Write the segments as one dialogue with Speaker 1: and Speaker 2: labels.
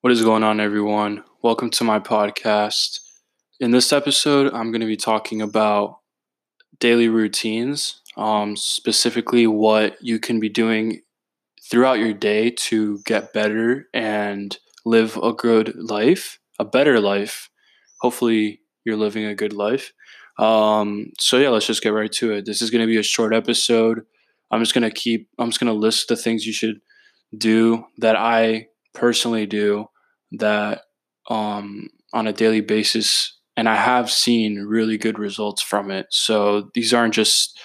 Speaker 1: What is going on, everyone? Welcome to my podcast. In this episode, I'm going to be talking about daily routines, um, specifically what you can be doing throughout your day to get better and live a good life, a better life. Hopefully, you're living a good life. Um, so, yeah, let's just get right to it. This is going to be a short episode. I'm just going to keep, I'm just going to list the things you should do that I personally do that um, on a daily basis, and I have seen really good results from it. So these aren't just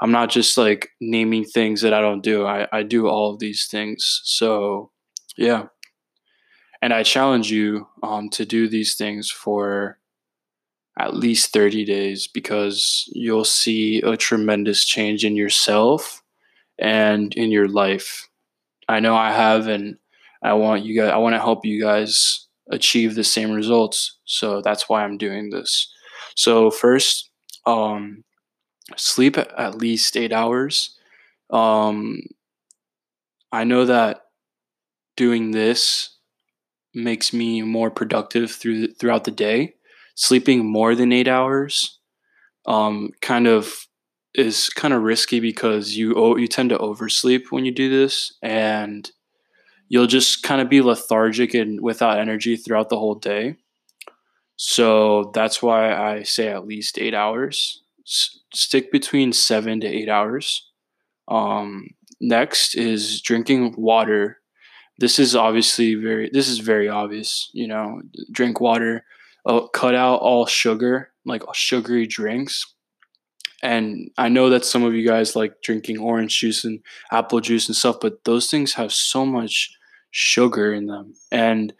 Speaker 1: I'm not just like naming things that I don't do. I, I do all of these things. So yeah. And I challenge you um, to do these things for at least 30 days because you'll see a tremendous change in yourself and in your life. I know I have, and I want you guys, I want to help you guys achieve the same results. So that's why I'm doing this. So, first, um, sleep at least eight hours. Um, I know that doing this makes me more productive through throughout the day. Sleeping more than eight hours, um, kind of is kind of risky because you you tend to oversleep when you do this, and you'll just kind of be lethargic and without energy throughout the whole day. So that's why I say at least eight hours. S- stick between seven to eight hours. Um, next is drinking water. This is obviously very. This is very obvious. You know, drink water. Uh, cut out all sugar, like sugary drinks. And I know that some of you guys like drinking orange juice and apple juice and stuff, but those things have so much sugar in them. And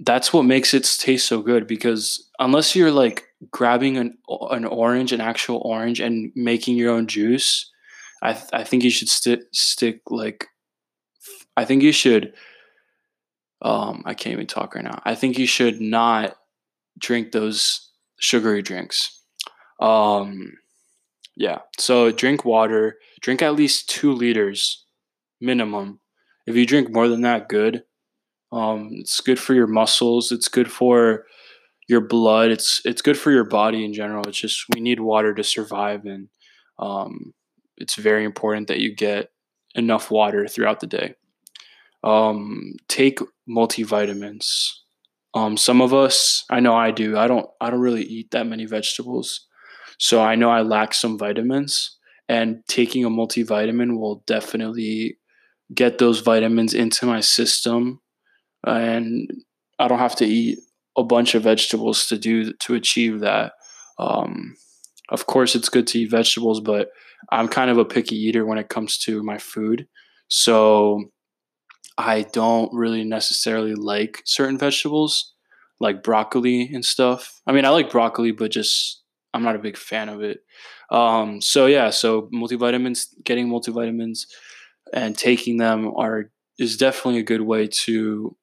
Speaker 1: that's what makes it taste so good because unless you're like grabbing an an orange, an actual orange, and making your own juice, I th- I think you should stick stick like I think you should. Um, I can't even talk right now. I think you should not drink those sugary drinks. Um, yeah. So drink water. Drink at least two liters minimum if you drink more than that, good. Um, it's good for your muscles. It's good for your blood. It's it's good for your body in general. It's just we need water to survive, and um, it's very important that you get enough water throughout the day. Um, take multivitamins. Um, some of us, I know I do. I don't. I don't really eat that many vegetables, so I know I lack some vitamins. And taking a multivitamin will definitely get those vitamins into my system and I don't have to eat a bunch of vegetables to do to achieve that. Um, of course, it's good to eat vegetables, but I'm kind of a picky eater when it comes to my food. So I don't really necessarily like certain vegetables, like broccoli and stuff. I mean, I like broccoli, but just I'm not a big fan of it. Um, so yeah, so multivitamins, getting multivitamins and taking them are is definitely a good way to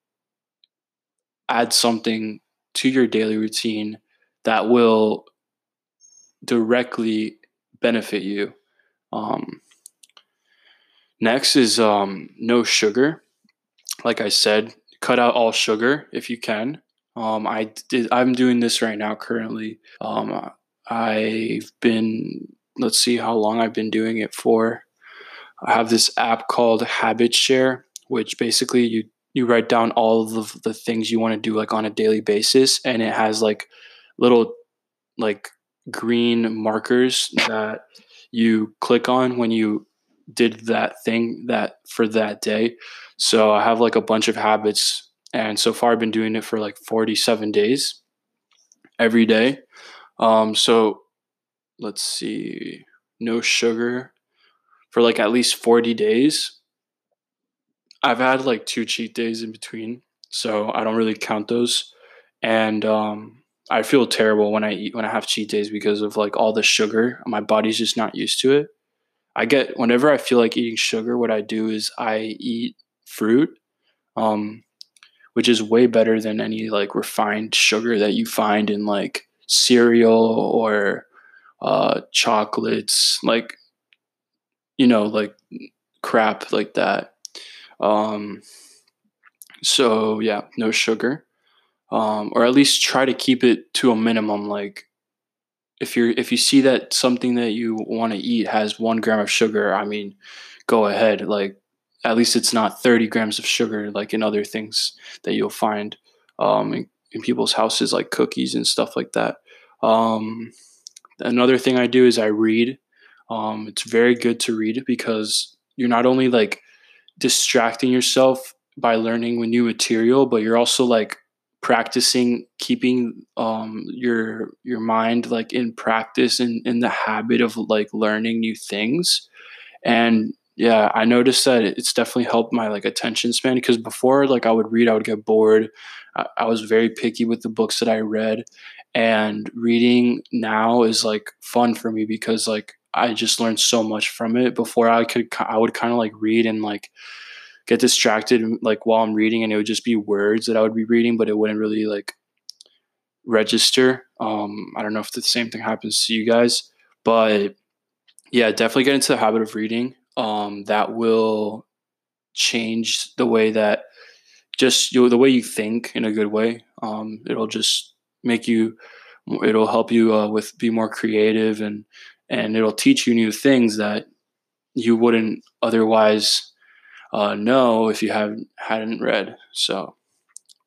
Speaker 1: add something to your daily routine that will directly benefit you. Um, next is um, no sugar. Like I said, cut out all sugar if you can. Um, I did. I'm doing this right now. Currently, um, I've been. Let's see how long I've been doing it for. I have this app called Habit Share, which basically you you write down all of the things you want to do like on a daily basis, and it has like little like green markers that you click on when you did that thing that for that day. So I have like a bunch of habits, and so far I've been doing it for like 47 days every day. Um, so let's see, no sugar, for like at least 40 days. I've had like two cheat days in between, so I don't really count those. And um, I feel terrible when I eat when I have cheat days because of like all the sugar. My body's just not used to it. I get whenever I feel like eating sugar, what I do is I eat fruit, um, which is way better than any like refined sugar that you find in like cereal or uh, chocolates. Like you know, like crap like that. Um, So yeah, no sugar, um, or at least try to keep it to a minimum. Like if you're if you see that something that you want to eat has one gram of sugar, I mean, go ahead. Like at least it's not 30 grams of sugar like in other things that you'll find um, in, in, people's houses like cookies and stuff like that um, another thing i do is i read um, it's very good to read because you're not only like distracting yourself by learning new material but you're also like practicing keeping um, your your mind like in practice and in the habit of like learning new things and yeah, I noticed that it's definitely helped my like attention span because before like I would read, I would get bored. I, I was very picky with the books that I read, and reading now is like fun for me because like I just learned so much from it. Before I could, I would kind of like read and like get distracted like while I'm reading, and it would just be words that I would be reading, but it wouldn't really like register. Um, I don't know if the same thing happens to you guys, but yeah, definitely get into the habit of reading um, that will change the way that just you know, the way you think in a good way. Um, it'll just make you. It'll help you uh, with be more creative and and it'll teach you new things that you wouldn't otherwise uh, know if you haven't hadn't read. So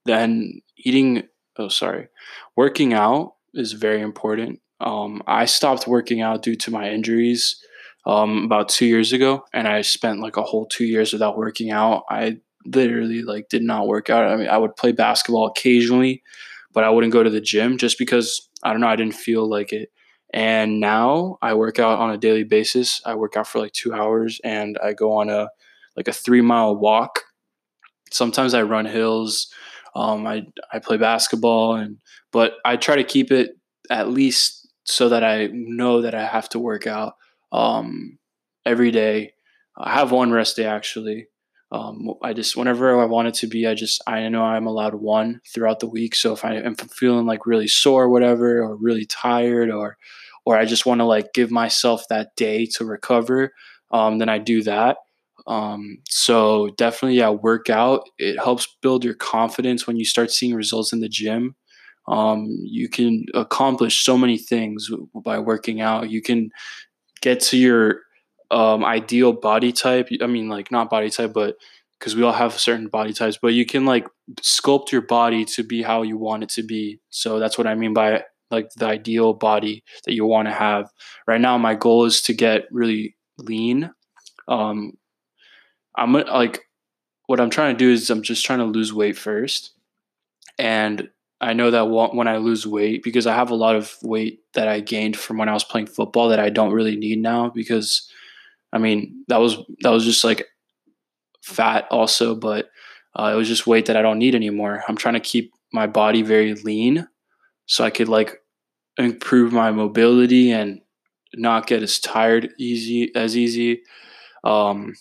Speaker 1: then eating. Oh, sorry, working out is very important. Um, I stopped working out due to my injuries um, about two years ago, and I spent like a whole two years without working out. I literally like did not work out. I mean, I would play basketball occasionally, but I wouldn't go to the gym just because I don't know. I didn't feel like it. And now I work out on a daily basis. I work out for like two hours, and I go on a like a three mile walk. Sometimes I run hills. Um, I I play basketball, and but I try to keep it at least so that I know that I have to work out um, every day. I have one rest day actually. Um, I just whenever I want it to be, I just I know I'm allowed one throughout the week. So if I am feeling like really sore, or whatever, or really tired, or or I just want to like give myself that day to recover, um, then I do that. Um, so definitely, yeah, work out. It helps build your confidence when you start seeing results in the gym. Um, you can accomplish so many things by working out. You can get to your um, ideal body type. I mean, like not body type, but because we all have certain body types, but you can like sculpt your body to be how you want it to be. So that's what I mean by like the ideal body that you want to have. Right now, my goal is to get really lean. Um, I'm like, what I'm trying to do is I'm just trying to lose weight first. And I know that when I lose weight, because I have a lot of weight that I gained from when I was playing football that I don't really need now, because I mean that was that was just like fat also, but uh, it was just weight that I don't need anymore. I'm trying to keep my body very lean, so I could like improve my mobility and not get as tired easy as easy um,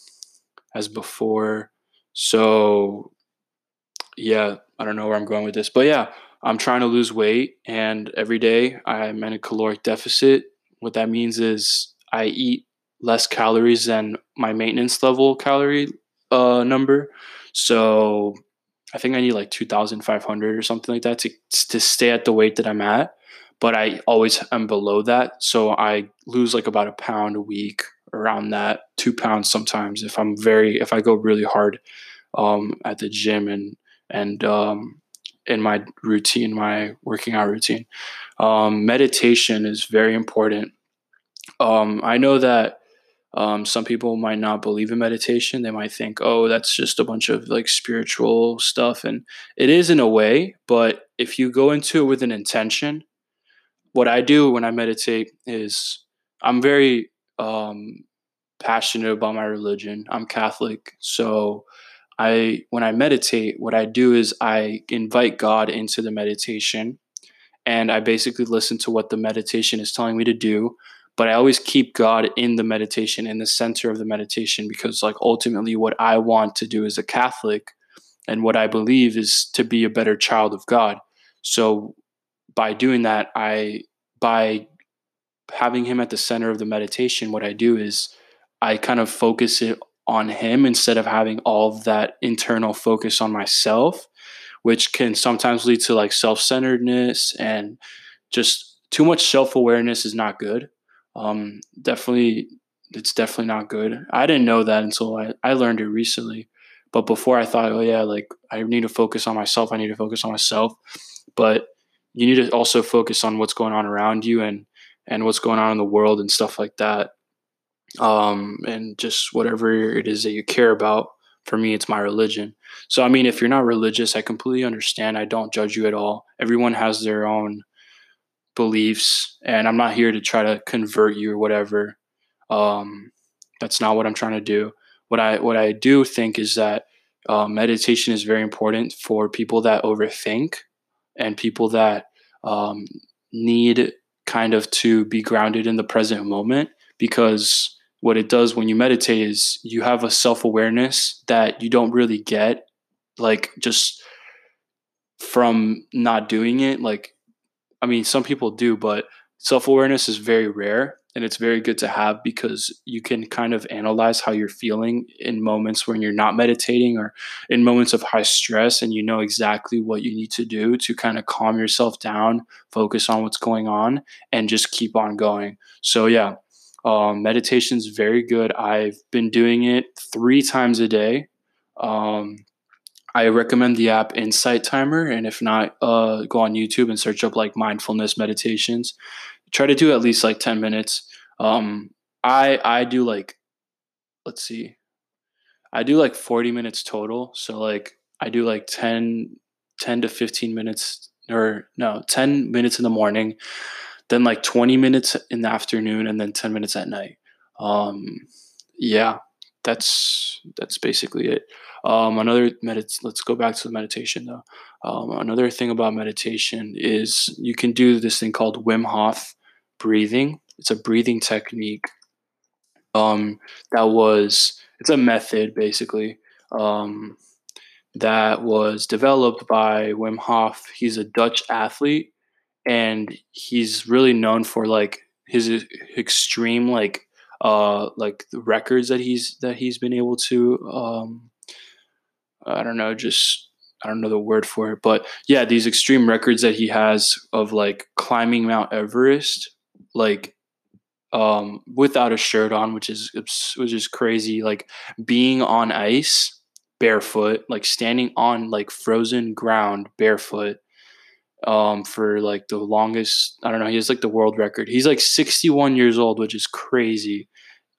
Speaker 1: as before. So yeah, I don't know where I'm going with this, but yeah, I'm trying to lose weight, and every day I'm in a caloric deficit. What that means is I eat less calories than my maintenance level calorie uh, number. So I think I need like 2,500 or something like that to, to stay at the weight that I'm at. But I always am below that. So I lose like about a pound a week around that, two pounds sometimes if I'm very, if I go really hard um, at the gym and, and um, in my routine, my working out routine. Um, meditation is very important. Um, I know that um, some people might not believe in meditation. They might think, oh, that's just a bunch of like spiritual stuff. And it is in a way, but if you go into it with an intention, what I do when I meditate is I'm very um, passionate about my religion. I'm Catholic. So I when I meditate, what I do is I invite God into the meditation and I basically listen to what the meditation is telling me to do, but I always keep God in the meditation in the center of the meditation because like ultimately what I want to do as a Catholic and what I believe is to be a better child of God. So by doing that, I by having him at the center of the meditation, what I do is I kind of focus it on him instead of having all of that internal focus on myself, which can sometimes lead to like self centeredness and just too much self awareness is not good. Um, definitely, it's definitely not good. I didn't know that until I, I learned it recently. But before I thought, oh, yeah, like I need to focus on myself. I need to focus on myself. But you need to also focus on what's going on around you and and what's going on in the world and stuff like that. Um, and just whatever it is that you care about. For me it's my religion. So i mean if you're not religious i completely understand. I don't judge you at all. Everyone has their own beliefs and i'm not here to try to convert you or whatever. Um, that's not what i'm trying to do. What i what i do think is that uh, meditation is very important for people that overthink and people that um, need kind of to be grounded in the present moment because what it does when you meditate is you have a self-awareness that you don't really get like just from not doing it like i mean some people do but self-awareness is very rare and it's very good to have because you can kind of analyze how you're feeling in moments when you're not meditating or in moments of high stress and you know exactly what you need to do to kind of calm yourself down focus on what's going on and just keep on going. So yeah um, meditation is very good. I've been doing it three times a day. Um, I recommend the app Insight Timer, and if not, uh, go on YouTube and search up like mindfulness meditations try to do at least like 10 minutes. Um i i do like let's see. I do like 40 minutes total. So like i do like 10 10 to 15 minutes or no 10 minutes in the morning then like 20 minutes in the afternoon and then 10 minutes at night. Um yeah that's that's basically it. Um another medit let's go back to the meditation though. Um, another thing about meditation is you can do this thing called wim hof breathing. It's a breathing technique um, that was, it's a method basically um, that was developed by Wim Hof. He's a Dutch athlete and he's really known for like his extreme like uh like the records that he's that he's been able to um I don't know just I don't know the word for it, but yeah, these extreme records that he has of like climbing Mount Everest like um without a shirt on which is which is crazy like being on ice barefoot like standing on like frozen ground barefoot um for like the longest i don't know he has like the world record. He's like 61 years old which is crazy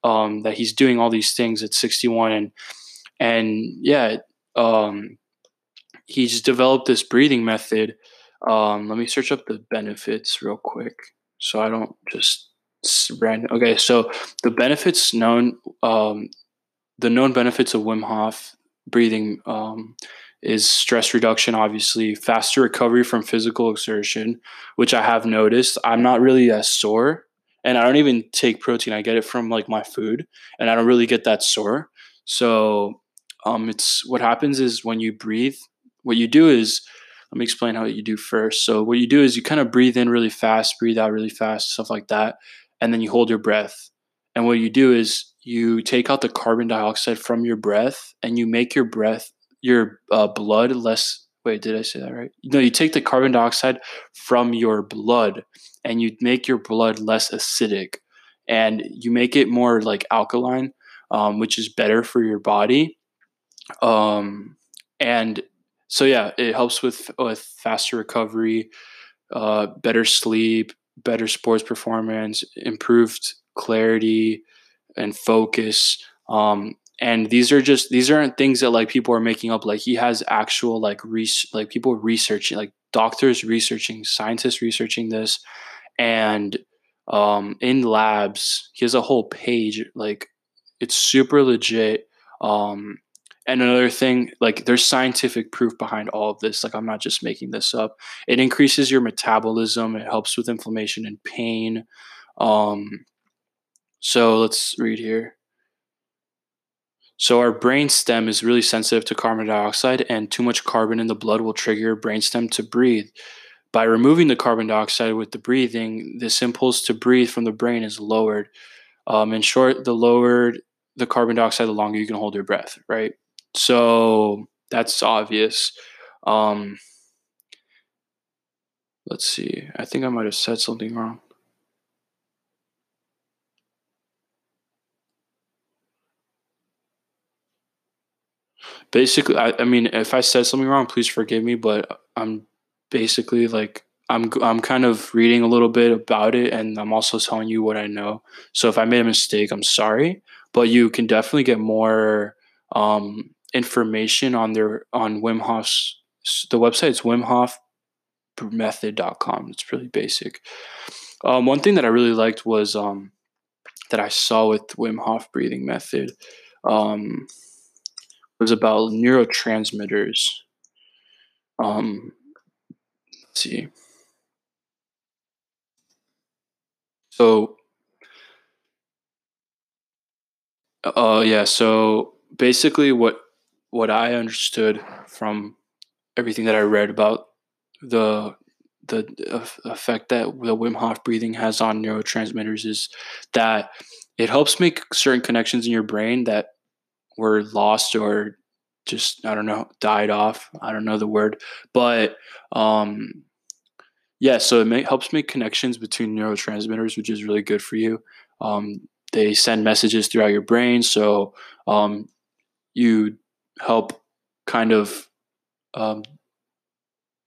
Speaker 1: um that he's doing all these things at 61 and and yeah um he's developed this breathing method. Um let me search up the benefits real quick so I don't just random. Okay, so the benefits known, um, the known benefits of Wim Hof breathing um, is stress reduction, obviously, faster recovery from physical exertion, which I have noticed. I'm not really as sore, and I don't even take protein. I get it from like my food, and I don't really get that sore. So, um, it's what happens is when you breathe, what you do is let me explain how you do first. So what you do is you kind of breathe in really fast, breathe out really fast, stuff like that, and then you hold your breath. And what you do is you take out the carbon dioxide from your breath and you make your breath your uh, blood less wait did i say that right no you take the carbon dioxide from your blood and you make your blood less acidic and you make it more like alkaline um, which is better for your body um, and so yeah, it helps with with faster recovery, uh, better sleep, better sports performance, improved clarity and focus. Um, and these are just these aren't things that like people are making up. Like he has actual like res- like people researching, like doctors researching, scientists researching this, and um, in labs, he has a whole page. Like it's super legit. Um, and another thing, like there's scientific proof behind all of this. Like I'm not just making this up. It increases your metabolism. It helps with inflammation and pain. Um, so let's read here. So our brain stem is really sensitive to carbon dioxide, and too much carbon in the blood will trigger your brain stem to breathe. By removing the carbon dioxide with the breathing, this impulse to breathe from the brain is lowered. Um, in short, the lowered the carbon dioxide, the longer you can hold your breath, right? So that's obvious. Um, let's see. I think I might have said something wrong. Basically, I, I mean, if I said something wrong, please forgive me, but I'm basically like I'm I'm kind of reading a little bit about it, and I'm also telling you what I know. So if I made a mistake, I'm sorry, but you can definitely get more um, information on their on Wim Hof's the website. It's WimHofMethod.com. It's really basic. Um, one thing that I really liked was um, that I saw with Wim Hof breathing method um, was about neurotransmitters. Um, let's see. So, uh, yeah. So basically, what what I understood from everything that I read about the the effect that the Wim Hof breathing has on neurotransmitters is that it helps make certain connections in your brain that were lost or just I don't know died off. I don't know the word, but um, yeah, so it may, helps make connections between neurotransmitters, which is really good for you. Um, they send messages throughout your brain, so um, you help kind of um,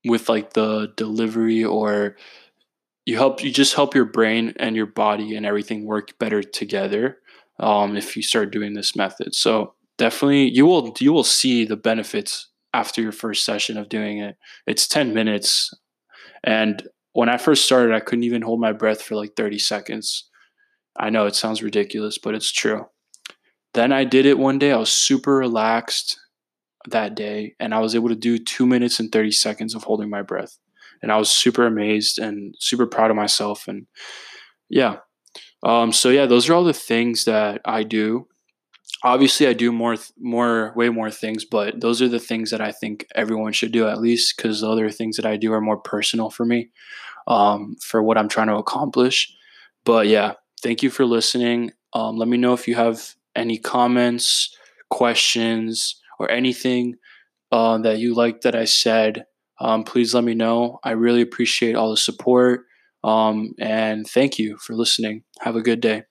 Speaker 1: with like the delivery or you help you just help your brain and your body and everything work better together um, if you start doing this method so definitely you will you will see the benefits after your first session of doing it it's 10 minutes and when I first started, I couldn't even hold my breath for like 30 seconds. I know it sounds ridiculous, but it's true. Then I did it one day. I was super relaxed that day, and I was able to do two minutes and 30 seconds of holding my breath. And I was super amazed and super proud of myself. And yeah. Um, so yeah, those are all the things that I do obviously I do more more way more things, but those are the things that I think everyone should do at least because the other things that I do are more personal for me, um, for what I'm trying to accomplish. But yeah, thank you for listening. Um, let me know if you have any comments, questions, or anything uh, that you like that I said. Um, please let me know. I really appreciate all the support. Um, and thank you for listening. Have a good day.